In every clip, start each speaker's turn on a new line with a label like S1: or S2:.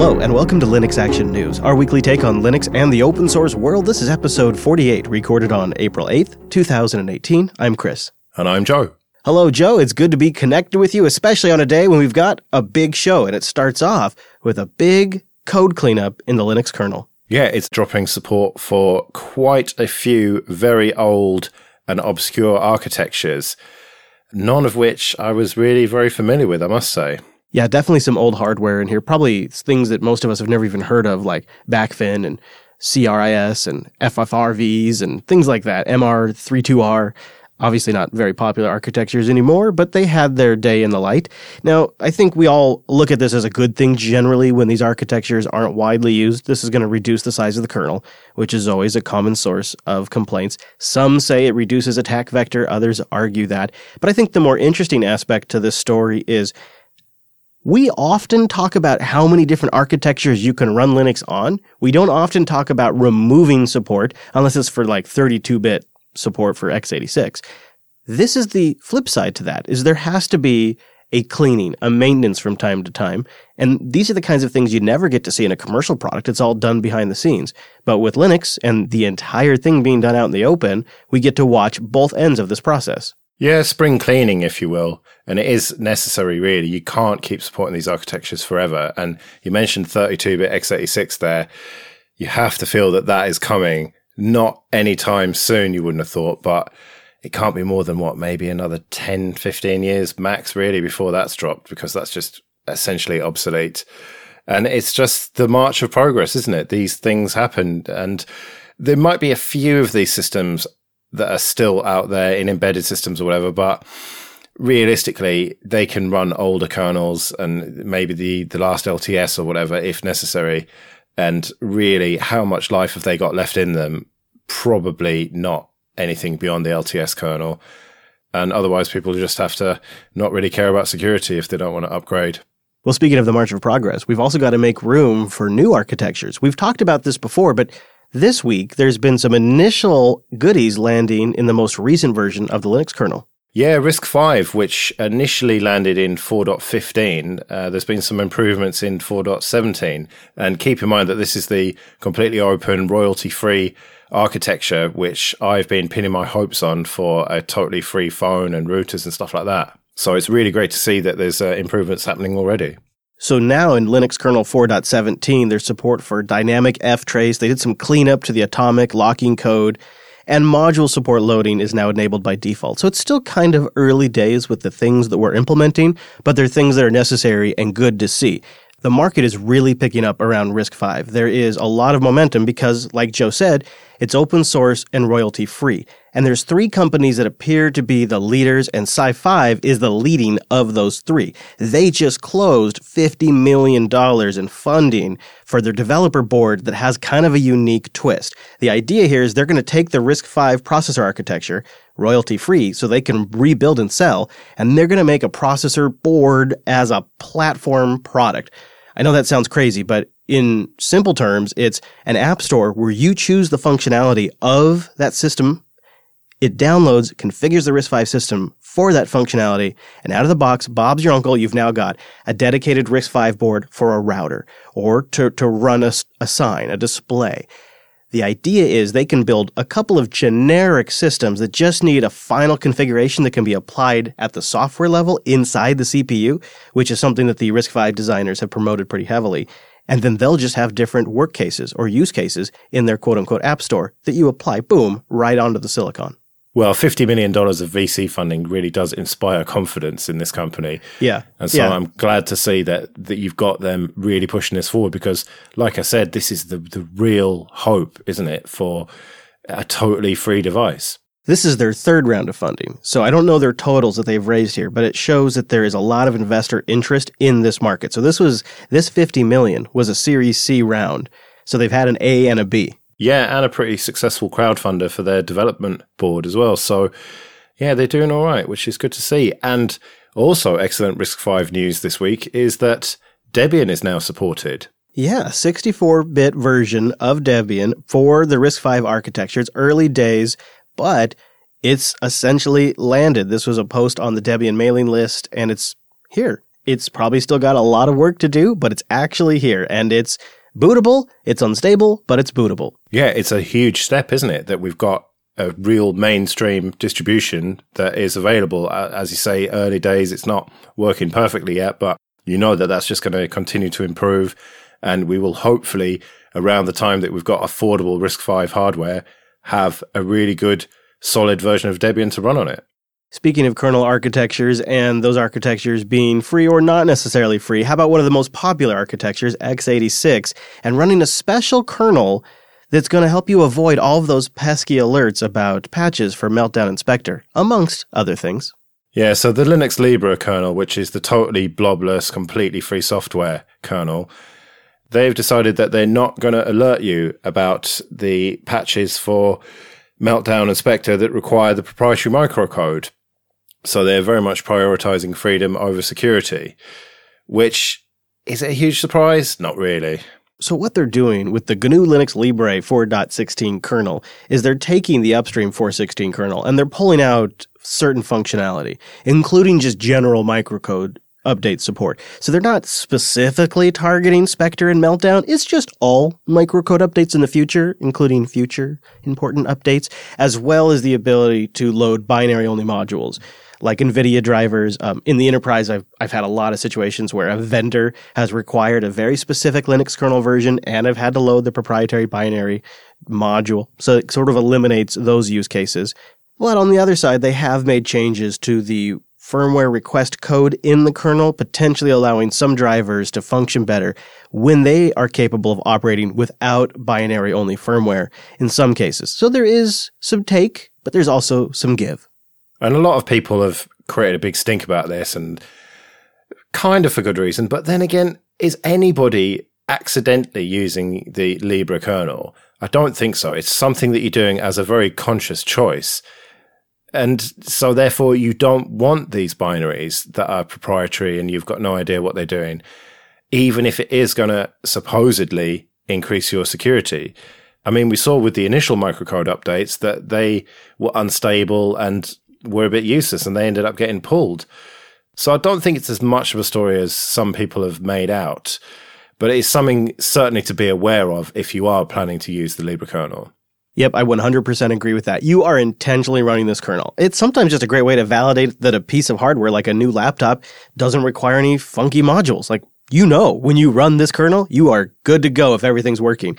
S1: Hello, and welcome to Linux Action News, our weekly take on Linux and the open source world. This is episode 48, recorded on April 8th, 2018. I'm Chris.
S2: And I'm Joe.
S1: Hello, Joe. It's good to be connected with you, especially on a day when we've got a big show, and it starts off with a big code cleanup in the Linux kernel.
S2: Yeah, it's dropping support for quite a few very old and obscure architectures, none of which I was really very familiar with, I must say.
S1: Yeah, definitely some old hardware in here. Probably things that most of us have never even heard of, like Blackfin and CRIS and FFRVs and things like that. M32R. Obviously, not very popular architectures anymore, but they had their day in the light. Now, I think we all look at this as a good thing generally when these architectures aren't widely used. This is going to reduce the size of the kernel, which is always a common source of complaints. Some say it reduces attack vector, others argue that. But I think the more interesting aspect to this story is we often talk about how many different architectures you can run Linux on. We don't often talk about removing support unless it's for like 32 bit support for x86. This is the flip side to that is there has to be a cleaning, a maintenance from time to time. And these are the kinds of things you never get to see in a commercial product. It's all done behind the scenes. But with Linux and the entire thing being done out in the open, we get to watch both ends of this process.
S2: Yeah, spring cleaning, if you will. And it is necessary, really. You can't keep supporting these architectures forever. And you mentioned 32 bit x86 there. You have to feel that that is coming not anytime soon, you wouldn't have thought, but it can't be more than what, maybe another 10, 15 years max, really, before that's dropped, because that's just essentially obsolete. And it's just the march of progress, isn't it? These things happen. And there might be a few of these systems that are still out there in embedded systems or whatever, but realistically, they can run older kernels and maybe the, the last LTS or whatever if necessary. And really, how much life have they got left in them? Probably not anything beyond the LTS kernel. And otherwise, people just have to not really care about security if they don't want to upgrade.
S1: Well, speaking of the march of progress, we've also got to make room for new architectures. We've talked about this before, but this week, there's been some initial goodies landing in the most recent version of the Linux kernel.
S2: Yeah, RISC V, which initially landed in 4.15, uh, there's been some improvements in 4.17. And keep in mind that this is the completely open, royalty free architecture, which I've been pinning my hopes on for a totally free phone and routers and stuff like that. So it's really great to see that there's uh, improvements happening already.
S1: So now in Linux kernel 4.17, there's support for dynamic ftrace. They did some cleanup to the atomic locking code, and module support loading is now enabled by default. So it's still kind of early days with the things that we're implementing, but they're things that are necessary and good to see the market is really picking up around RISC V. There is a lot of momentum because, like Joe said, it's open source and royalty free. And there's three companies that appear to be the leaders, and SiFive is the leading of those three. They just closed $50 million in funding for their developer board that has kind of a unique twist. The idea here is they're going to take the RISC V processor architecture, royalty free, so they can rebuild and sell, and they're going to make a processor board as a platform product. I know that sounds crazy, but in simple terms, it's an app store where you choose the functionality of that system. It downloads, configures the RISC V system for that functionality, and out of the box, Bob's your uncle, you've now got a dedicated RISC V board for a router or to, to run a, a sign, a display. The idea is they can build a couple of generic systems that just need a final configuration that can be applied at the software level inside the CPU, which is something that the RISC V designers have promoted pretty heavily. And then they'll just have different work cases or use cases in their quote unquote app store that you apply, boom, right onto the silicon.
S2: Well, $50 million of VC funding really does inspire confidence in this company.
S1: Yeah.
S2: And so
S1: yeah.
S2: I'm glad to see that, that you've got them really pushing this forward because, like I said, this is the, the real hope, isn't it, for a totally free device.
S1: This is their third round of funding. So I don't know their totals that they've raised here, but it shows that there is a lot of investor interest in this market. So this was, this 50 million was a Series C round. So they've had an A and a B.
S2: Yeah, and a pretty successful crowdfunder for their development board as well. So, yeah, they're doing all right, which is good to see. And also, excellent RISC V news this week is that Debian is now supported.
S1: Yeah, 64 bit version of Debian for the RISC V architecture. It's early days, but it's essentially landed. This was a post on the Debian mailing list, and it's here. It's probably still got a lot of work to do, but it's actually here and it's bootable. It's unstable, but it's bootable.
S2: Yeah, it's a huge step, isn't it? That we've got a real mainstream distribution that is available. As you say, early days, it's not working perfectly yet, but you know that that's just going to continue to improve. And we will hopefully, around the time that we've got affordable RISC-V hardware, have a really good, solid version of Debian to run on it.
S1: Speaking of kernel architectures and those architectures being free or not necessarily free, how about one of the most popular architectures, x86, and running a special kernel that's going to help you avoid all of those pesky alerts about patches for Meltdown and Spectre, amongst other things.
S2: Yeah, so the Linux Libre kernel, which is the totally blobless, completely free software kernel, they've decided that they're not going to alert you about the patches for Meltdown and Spectre that require the proprietary microcode. So they're very much prioritizing freedom over security, which is a huge surprise? Not really.
S1: So what they're doing with the GNU Linux Libre 4.16 kernel is they're taking the upstream 4.16 kernel and they're pulling out certain functionality, including just general microcode update support. So they're not specifically targeting Spectre and Meltdown. It's just all microcode updates in the future, including future important updates, as well as the ability to load binary only modules like NVIDIA drivers. Um, in the enterprise, I've, I've had a lot of situations where a vendor has required a very specific Linux kernel version and I've had to load the proprietary binary module. So it sort of eliminates those use cases. But on the other side, they have made changes to the firmware request code in the kernel, potentially allowing some drivers to function better when they are capable of operating without binary only firmware in some cases. So there is some take, but there's also some give.
S2: And a lot of people have created a big stink about this and kind of for good reason. But then again, is anybody accidentally using the Libre kernel? I don't think so. It's something that you're doing as a very conscious choice. And so therefore you don't want these binaries that are proprietary and you've got no idea what they're doing, even if it is going to supposedly increase your security. I mean, we saw with the initial microcode updates that they were unstable and were a bit useless and they ended up getting pulled. So I don't think it's as much of a story as some people have made out, but it's something certainly to be aware of if you are planning to use the Libre kernel.
S1: Yep, I 100% agree with that. You are intentionally running this kernel. It's sometimes just a great way to validate that a piece of hardware like a new laptop doesn't require any funky modules. Like, you know, when you run this kernel, you are good to go if everything's working.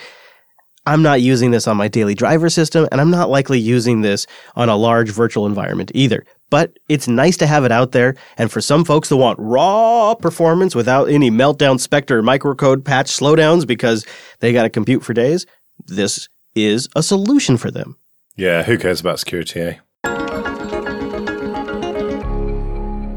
S1: I'm not using this on my daily driver system, and I'm not likely using this on a large virtual environment either. But it's nice to have it out there, and for some folks that want raw performance without any meltdown Spectre microcode patch slowdowns because they got to compute for days, this is a solution for them.
S2: Yeah, who cares about security, eh?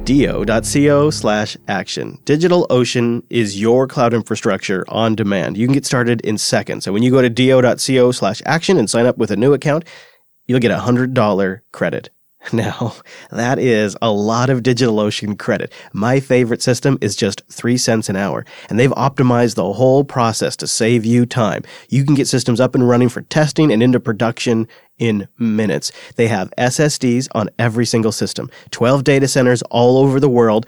S1: do.co slash action. DigitalOcean is your cloud infrastructure on demand. You can get started in seconds. So when you go to do.co slash action and sign up with a new account, you'll get a $100 credit. Now, that is a lot of DigitalOcean credit. My favorite system is just three cents an hour, and they've optimized the whole process to save you time. You can get systems up and running for testing and into production in minutes. They have SSDs on every single system, 12 data centers all over the world,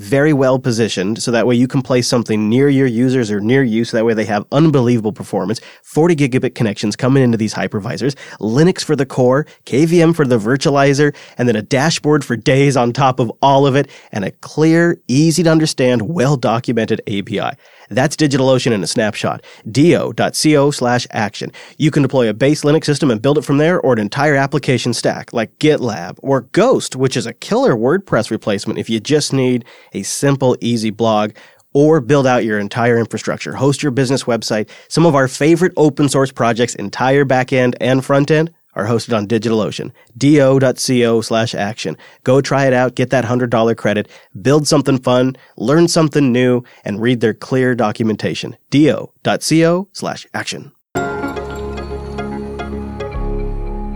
S1: very well positioned so that way you can place something near your users or near you so that way they have unbelievable performance. 40 gigabit connections coming into these hypervisors. Linux for the core kvm for the virtualizer and then a dashboard for days on top of all of it and a clear easy to understand well documented api that's DigitalOcean in a snapshot. do.co slash action. You can deploy a base Linux system and build it from there or an entire application stack like GitLab or Ghost, which is a killer WordPress replacement if you just need a simple, easy blog or build out your entire infrastructure, host your business website. Some of our favorite open source projects, entire backend and front end, are hosted on DigitalOcean. do.co slash action. Go try it out, get that $100 credit, build something fun, learn something new, and read their clear documentation. do.co slash action.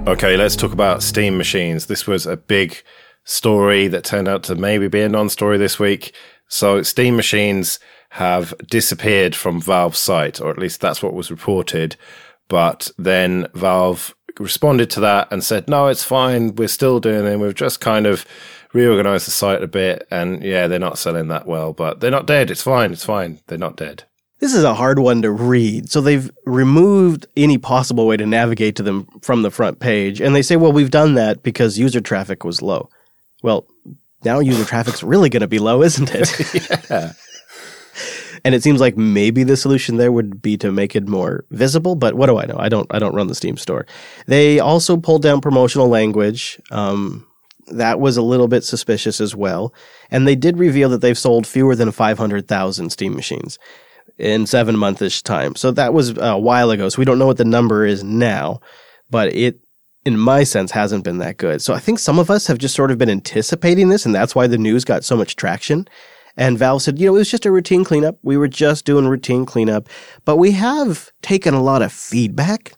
S2: Okay, let's talk about Steam machines. This was a big story that turned out to maybe be a non story this week. So, Steam machines have disappeared from Valve's site, or at least that's what was reported. But then Valve responded to that and said, no, it's fine. We're still doing it. We've just kind of reorganized the site a bit, and yeah, they're not selling that well, but they're not dead. It's fine. It's fine. They're not dead.
S1: This is a hard one to read. So they've removed any possible way to navigate to them from the front page. And they say, well, we've done that because user traffic was low. Well, now user traffic's really going to be low, isn't it?
S2: yeah.
S1: and it seems like maybe the solution there would be to make it more visible. But what do I know? I don't. I don't run the Steam store. They also pulled down promotional language. Um, that was a little bit suspicious as well. And they did reveal that they've sold fewer than 500,000 Steam machines in seven monthish time. So that was a while ago. So we don't know what the number is now, but it, in my sense, hasn't been that good. So I think some of us have just sort of been anticipating this, and that's why the news got so much traction. And Valve said, you know, it was just a routine cleanup. We were just doing routine cleanup, but we have taken a lot of feedback.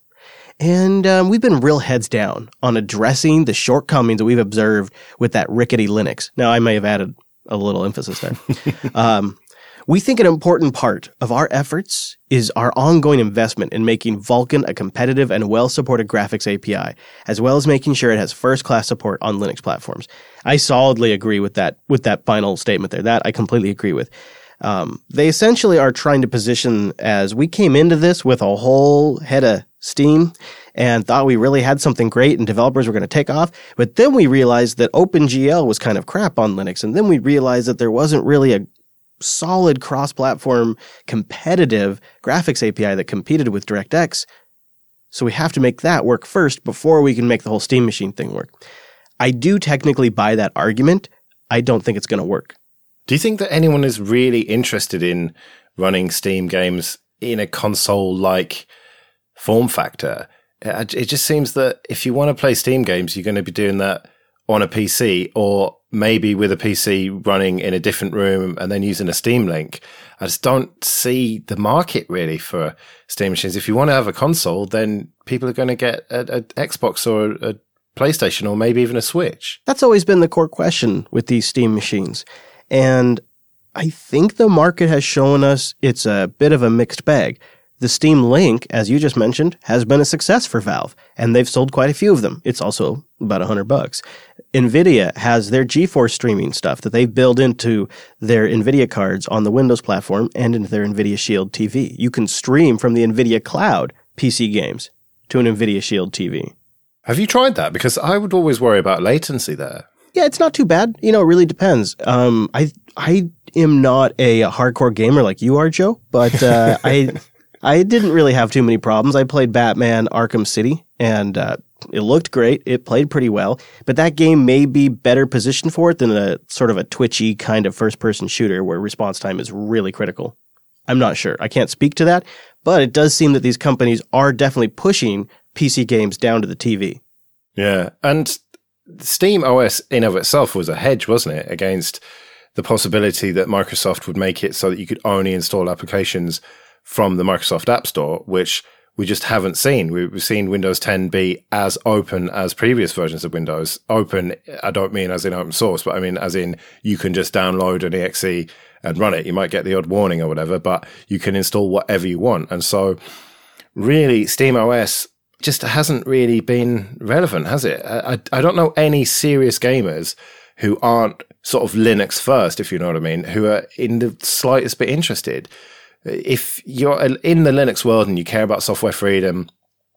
S1: And um, we've been real heads down on addressing the shortcomings that we've observed with that rickety Linux. Now, I may have added a little emphasis there. um, we think an important part of our efforts is our ongoing investment in making Vulkan a competitive and well supported graphics API, as well as making sure it has first class support on Linux platforms. I solidly agree with that, with that final statement there. That I completely agree with. Um, they essentially are trying to position as we came into this with a whole head of steam and thought we really had something great and developers were going to take off. But then we realized that OpenGL was kind of crap on Linux. And then we realized that there wasn't really a solid cross-platform competitive graphics API that competed with DirectX. So we have to make that work first before we can make the whole Steam machine thing work. I do technically buy that argument. I don't think it's going to work.
S2: Do you think that anyone is really interested in running Steam games in a console like form factor? It just seems that if you want to play Steam games, you're going to be doing that on a PC or maybe with a PC running in a different room and then using a Steam link. I just don't see the market really for Steam machines. If you want to have a console, then people are going to get an Xbox or a, a PlayStation or maybe even a Switch.
S1: That's always been the core question with these Steam machines. And I think the market has shown us it's a bit of a mixed bag. The Steam Link, as you just mentioned, has been a success for Valve, and they've sold quite a few of them. It's also about a hundred bucks. Nvidia has their GeForce streaming stuff that they build into their Nvidia cards on the Windows platform and into their Nvidia Shield TV. You can stream from the Nvidia cloud PC games to an Nvidia Shield TV.
S2: Have you tried that? Because I would always worry about latency there.
S1: Yeah, it's not too bad. You know, it really depends. Um, I I am not a hardcore gamer like you are, Joe, but uh, I I didn't really have too many problems. I played Batman Arkham City and uh, it looked great. It played pretty well, but that game may be better positioned for it than a sort of a twitchy kind of first person shooter where response time is really critical. I'm not sure. I can't speak to that, but it does seem that these companies are definitely pushing PC games down to the TV.
S2: Yeah. And Steam OS in of itself was a hedge, wasn't it, against the possibility that Microsoft would make it so that you could only install applications from the Microsoft App Store, which we just haven't seen. We've seen Windows 10 be as open as previous versions of Windows. Open, I don't mean as in open source, but I mean as in you can just download an exe and run it. You might get the odd warning or whatever, but you can install whatever you want. And so really Steam OS just hasn't really been relevant, has it? I, I don't know any serious gamers who aren't sort of Linux first, if you know what I mean, who are in the slightest bit interested if you're in the Linux world and you care about software freedom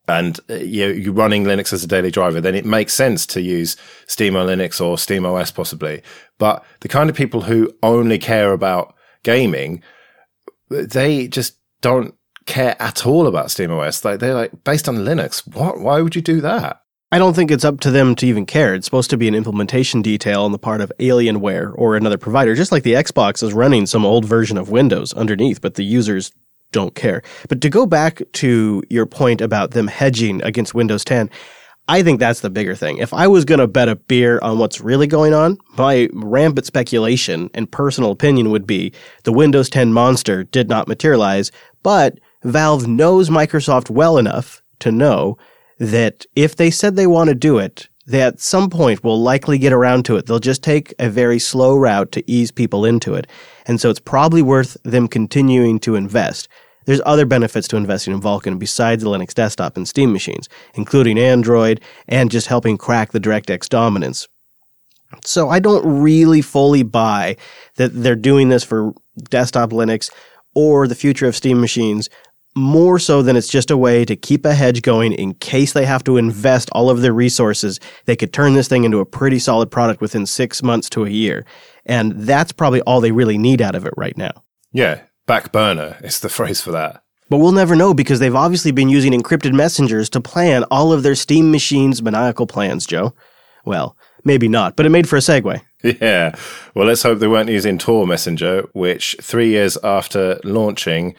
S2: and uh, you're running Linux as a daily driver, then it makes sense to use SteamOLinux or SteamOS possibly. But the kind of people who only care about gaming, they just don't care at all about SteamOS. Like they're like based on Linux. What? Why would you do that?
S1: I don't think it's up to them to even care. It's supposed to be an implementation detail on the part of Alienware or another provider, just like the Xbox is running some old version of Windows underneath, but the users don't care. But to go back to your point about them hedging against Windows 10, I think that's the bigger thing. If I was going to bet a beer on what's really going on, my rampant speculation and personal opinion would be the Windows 10 monster did not materialize, but Valve knows Microsoft well enough to know that if they said they want to do it, they at some point will likely get around to it. They'll just take a very slow route to ease people into it. And so it's probably worth them continuing to invest. There's other benefits to investing in Vulkan besides the Linux desktop and Steam machines, including Android and just helping crack the DirectX dominance. So I don't really fully buy that they're doing this for desktop Linux or the future of Steam machines more so than it's just a way to keep a hedge going in case they have to invest all of their resources. They could turn this thing into a pretty solid product within six months to a year. And that's probably all they really need out of it right now.
S2: Yeah, back burner is the phrase for that.
S1: But we'll never know because they've obviously been using encrypted messengers to plan all of their Steam machines' maniacal plans, Joe. Well, maybe not, but it made for a segue.
S2: Yeah. Well, let's hope they weren't using Tor Messenger, which three years after launching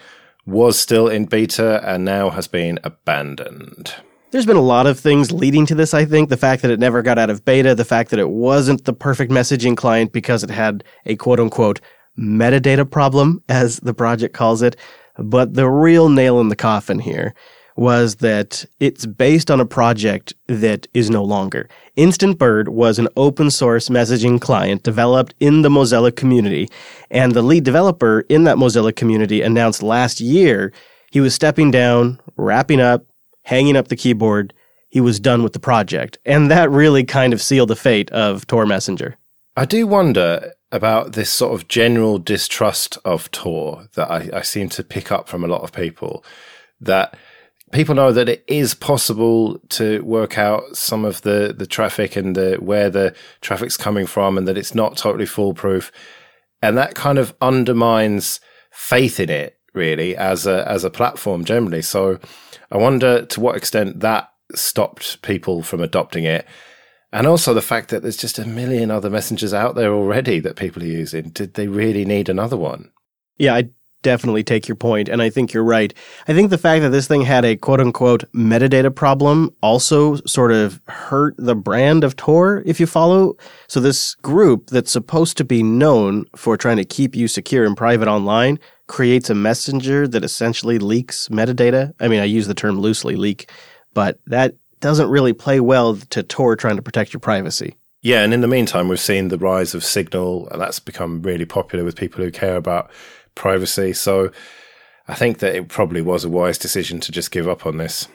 S2: was still in beta and now has been abandoned.
S1: There's been a lot of things leading to this, I think. The fact that it never got out of beta, the fact that it wasn't the perfect messaging client because it had a quote unquote metadata problem, as the project calls it. But the real nail in the coffin here was that it's based on a project that is no longer. Instantbird was an open source messaging client developed in the Mozilla community, and the lead developer in that Mozilla community announced last year he was stepping down, wrapping up, hanging up the keyboard. He was done with the project. And that really kind of sealed the fate of Tor Messenger.
S2: I do wonder about this sort of general distrust of Tor that I, I seem to pick up from a lot of people. That people know that it is possible to work out some of the, the traffic and the, where the traffic's coming from and that it's not totally foolproof. And that kind of undermines faith in it really as a, as a platform generally. So I wonder to what extent that stopped people from adopting it. And also the fact that there's just a million other messengers out there already that people are using. Did they really need another one?
S1: Yeah, I definitely take your point, and I think you're right. I think the fact that this thing had a quote unquote metadata problem also sort of hurt the brand of Tor, if you follow. So, this group that's supposed to be known for trying to keep you secure and private online creates a messenger that essentially leaks metadata. I mean, I use the term loosely leak, but that doesn't really play well to Tor trying to protect your privacy.
S2: Yeah, and in the meantime, we've seen the rise of Signal, and that's become really popular with people who care about privacy. So I think that it probably was a wise decision to just give up on this.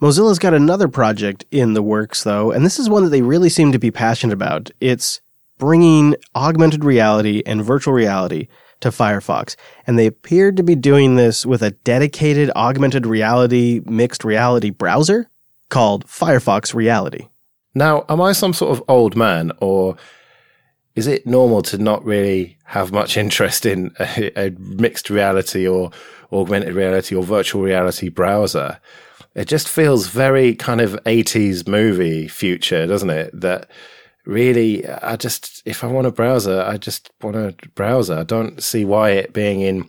S1: Mozilla's got another project in the works, though, and this is one that they really seem to be passionate about. It's bringing augmented reality and virtual reality to Firefox. And they appeared to be doing this with a dedicated augmented reality, mixed reality browser called Firefox Reality.
S2: Now, am I some sort of old man, or is it normal to not really have much interest in a, a, mixed reality or augmented reality or virtual reality browser? It just feels very kind of 80s movie future, doesn't it? That really, I just, if I want a browser, I just want a browser. I don't see why it being in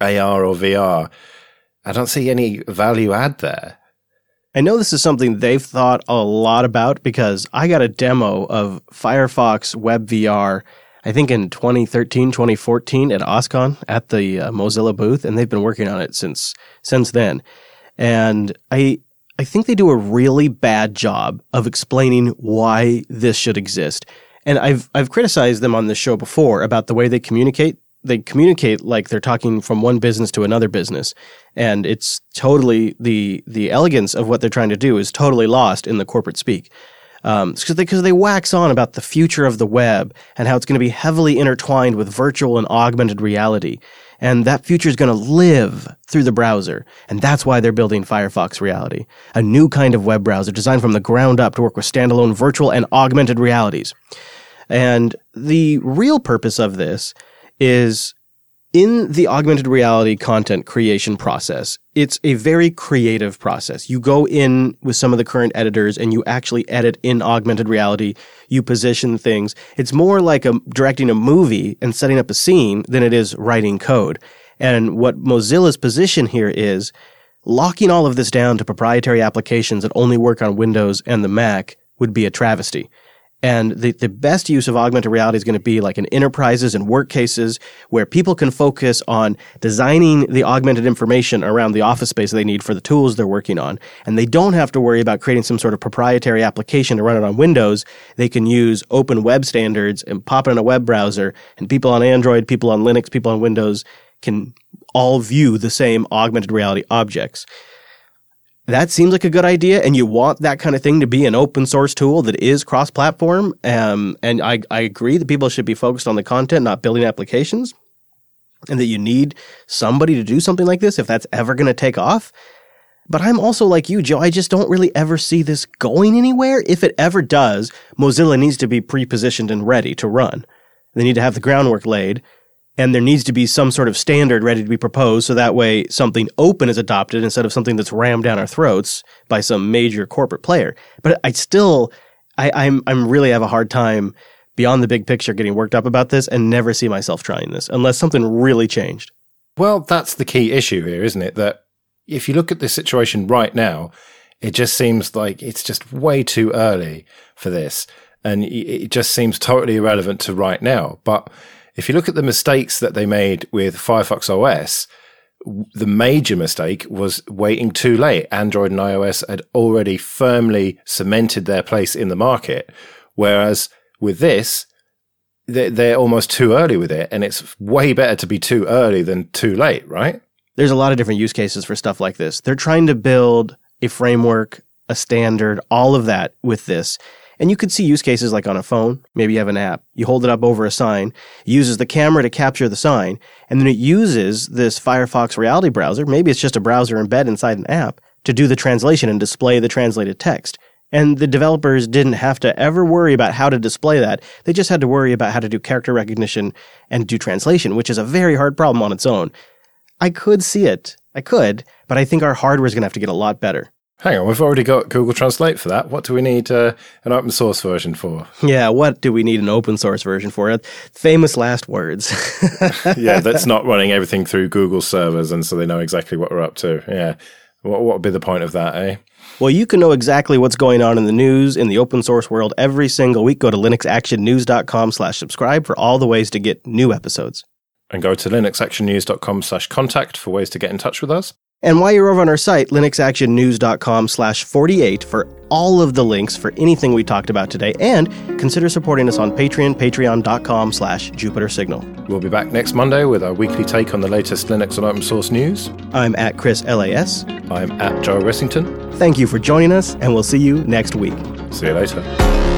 S2: AR or VR, I don't see any value add there.
S1: I know this is something they've thought a lot about because I got a demo of Firefox Web VR, I think in 2013, 2014 at OSCON at the uh, Mozilla booth, and they've been working on it since since then. And I I think they do a really bad job of explaining why this should exist. And I've I've criticized them on this show before about the way they communicate they communicate like they're talking from one business to another business. And it's totally the the elegance of what they're trying to do is totally lost in the corporate speak. Um, they, cause they wax on about the future of the web and how it's going to be heavily intertwined with virtual and augmented reality. And that future is going to live through the browser. And that's why they're building firefox reality a new kind of web browser designed from the ground up to work with standalone virtual and augmented realities. And the real purpose of this is in the augmented reality content creation process, it's a very creative process. You go in with some of the current editors and you actually edit in augmented reality. You position things. It's more like a, directing a movie and setting up a scene than it is writing code. And what Mozilla's position here is locking all of this down to proprietary applications that only work on Windows and the Mac would be a travesty. And the, the best use of augmented reality is going to be like in enterprises and work cases where people can focus on designing the augmented information around the office space they need for the tools they're working on. And they don't have to worry about creating some sort of proprietary application to run it on Windows. They can use open web standards and pop it in a web browser and people on Android, people on Linux, people on Windows can all view the same augmented reality objects. That seems like a good idea, and you want that kind of thing to be an open source tool that is cross platform. Um, and I, I agree that people should be focused on the content, not building applications, and that you need somebody to do something like this if that's ever going to take off. But I'm also like you, Joe. I just don't really ever see this going anywhere. If it ever does, Mozilla needs to be pre positioned and ready to run. They need to have the groundwork laid and there needs to be some sort of standard ready to be proposed so that way something open is adopted instead of something that's rammed down our throats by some major corporate player. But I still, I, I'm, I'm really have a hard time beyond the big picture getting worked up about this and never see myself trying this unless something really changed.
S2: Well, that's the key issue here, isn't it? That if you look at the situation right now, it just seems like it's just way too early for this. And it just seems totally irrelevant to right now. But if you look at the mistakes that they made with Firefox OS, the major mistake was waiting too late. Android and iOS had already firmly cemented their place in the market. Whereas with this, they're, almost too early with it. And it's way better to be too early than too late, right?
S1: There's a lot of different use cases for stuff like this. They're trying to build a framework, a standard, all of that with this. And you could see use cases like on a phone. Maybe you have an app. You hold it up over a sign. Uses the camera to capture the sign. And then it uses this Firefox reality browser. Maybe it's just a browser embedded inside an app to do the translation and display the translated text. And the developers didn't have to ever worry about how to display that. They just had to worry about how to do character recognition and do translation, which is a very hard problem on its own. I could see it. I could, but I think our hardware is going to have to get a lot better.
S2: Hang on, we've already got Google Translate for that. What do we need uh, an open source version for?
S1: Yeah, what do we need an open source version for? Famous last words.
S2: yeah, that's not running everything through Google servers, and so they know exactly what we're up to. Yeah, what, what would be the point of that, eh?
S1: Well, you can know exactly what's going on in the news in the open source world every single week. Go to linuxactionnews.com slash subscribe for all the ways to get new episodes.
S2: And go to linuxactionnews.com slash contact for ways to get in touch with us.
S1: And while you're over on our site, linuxactionnews.com slash 48 for all of the links for anything we talked about today. And consider supporting us on Patreon, patreon.com slash Jupiter Signal.
S2: We'll be back next Monday with our weekly take on the latest Linux and open source news.
S1: I'm at Chris LAS.
S2: I'm at Joe Ressington.
S1: Thank you for joining us, and we'll see you next week.
S2: See you later.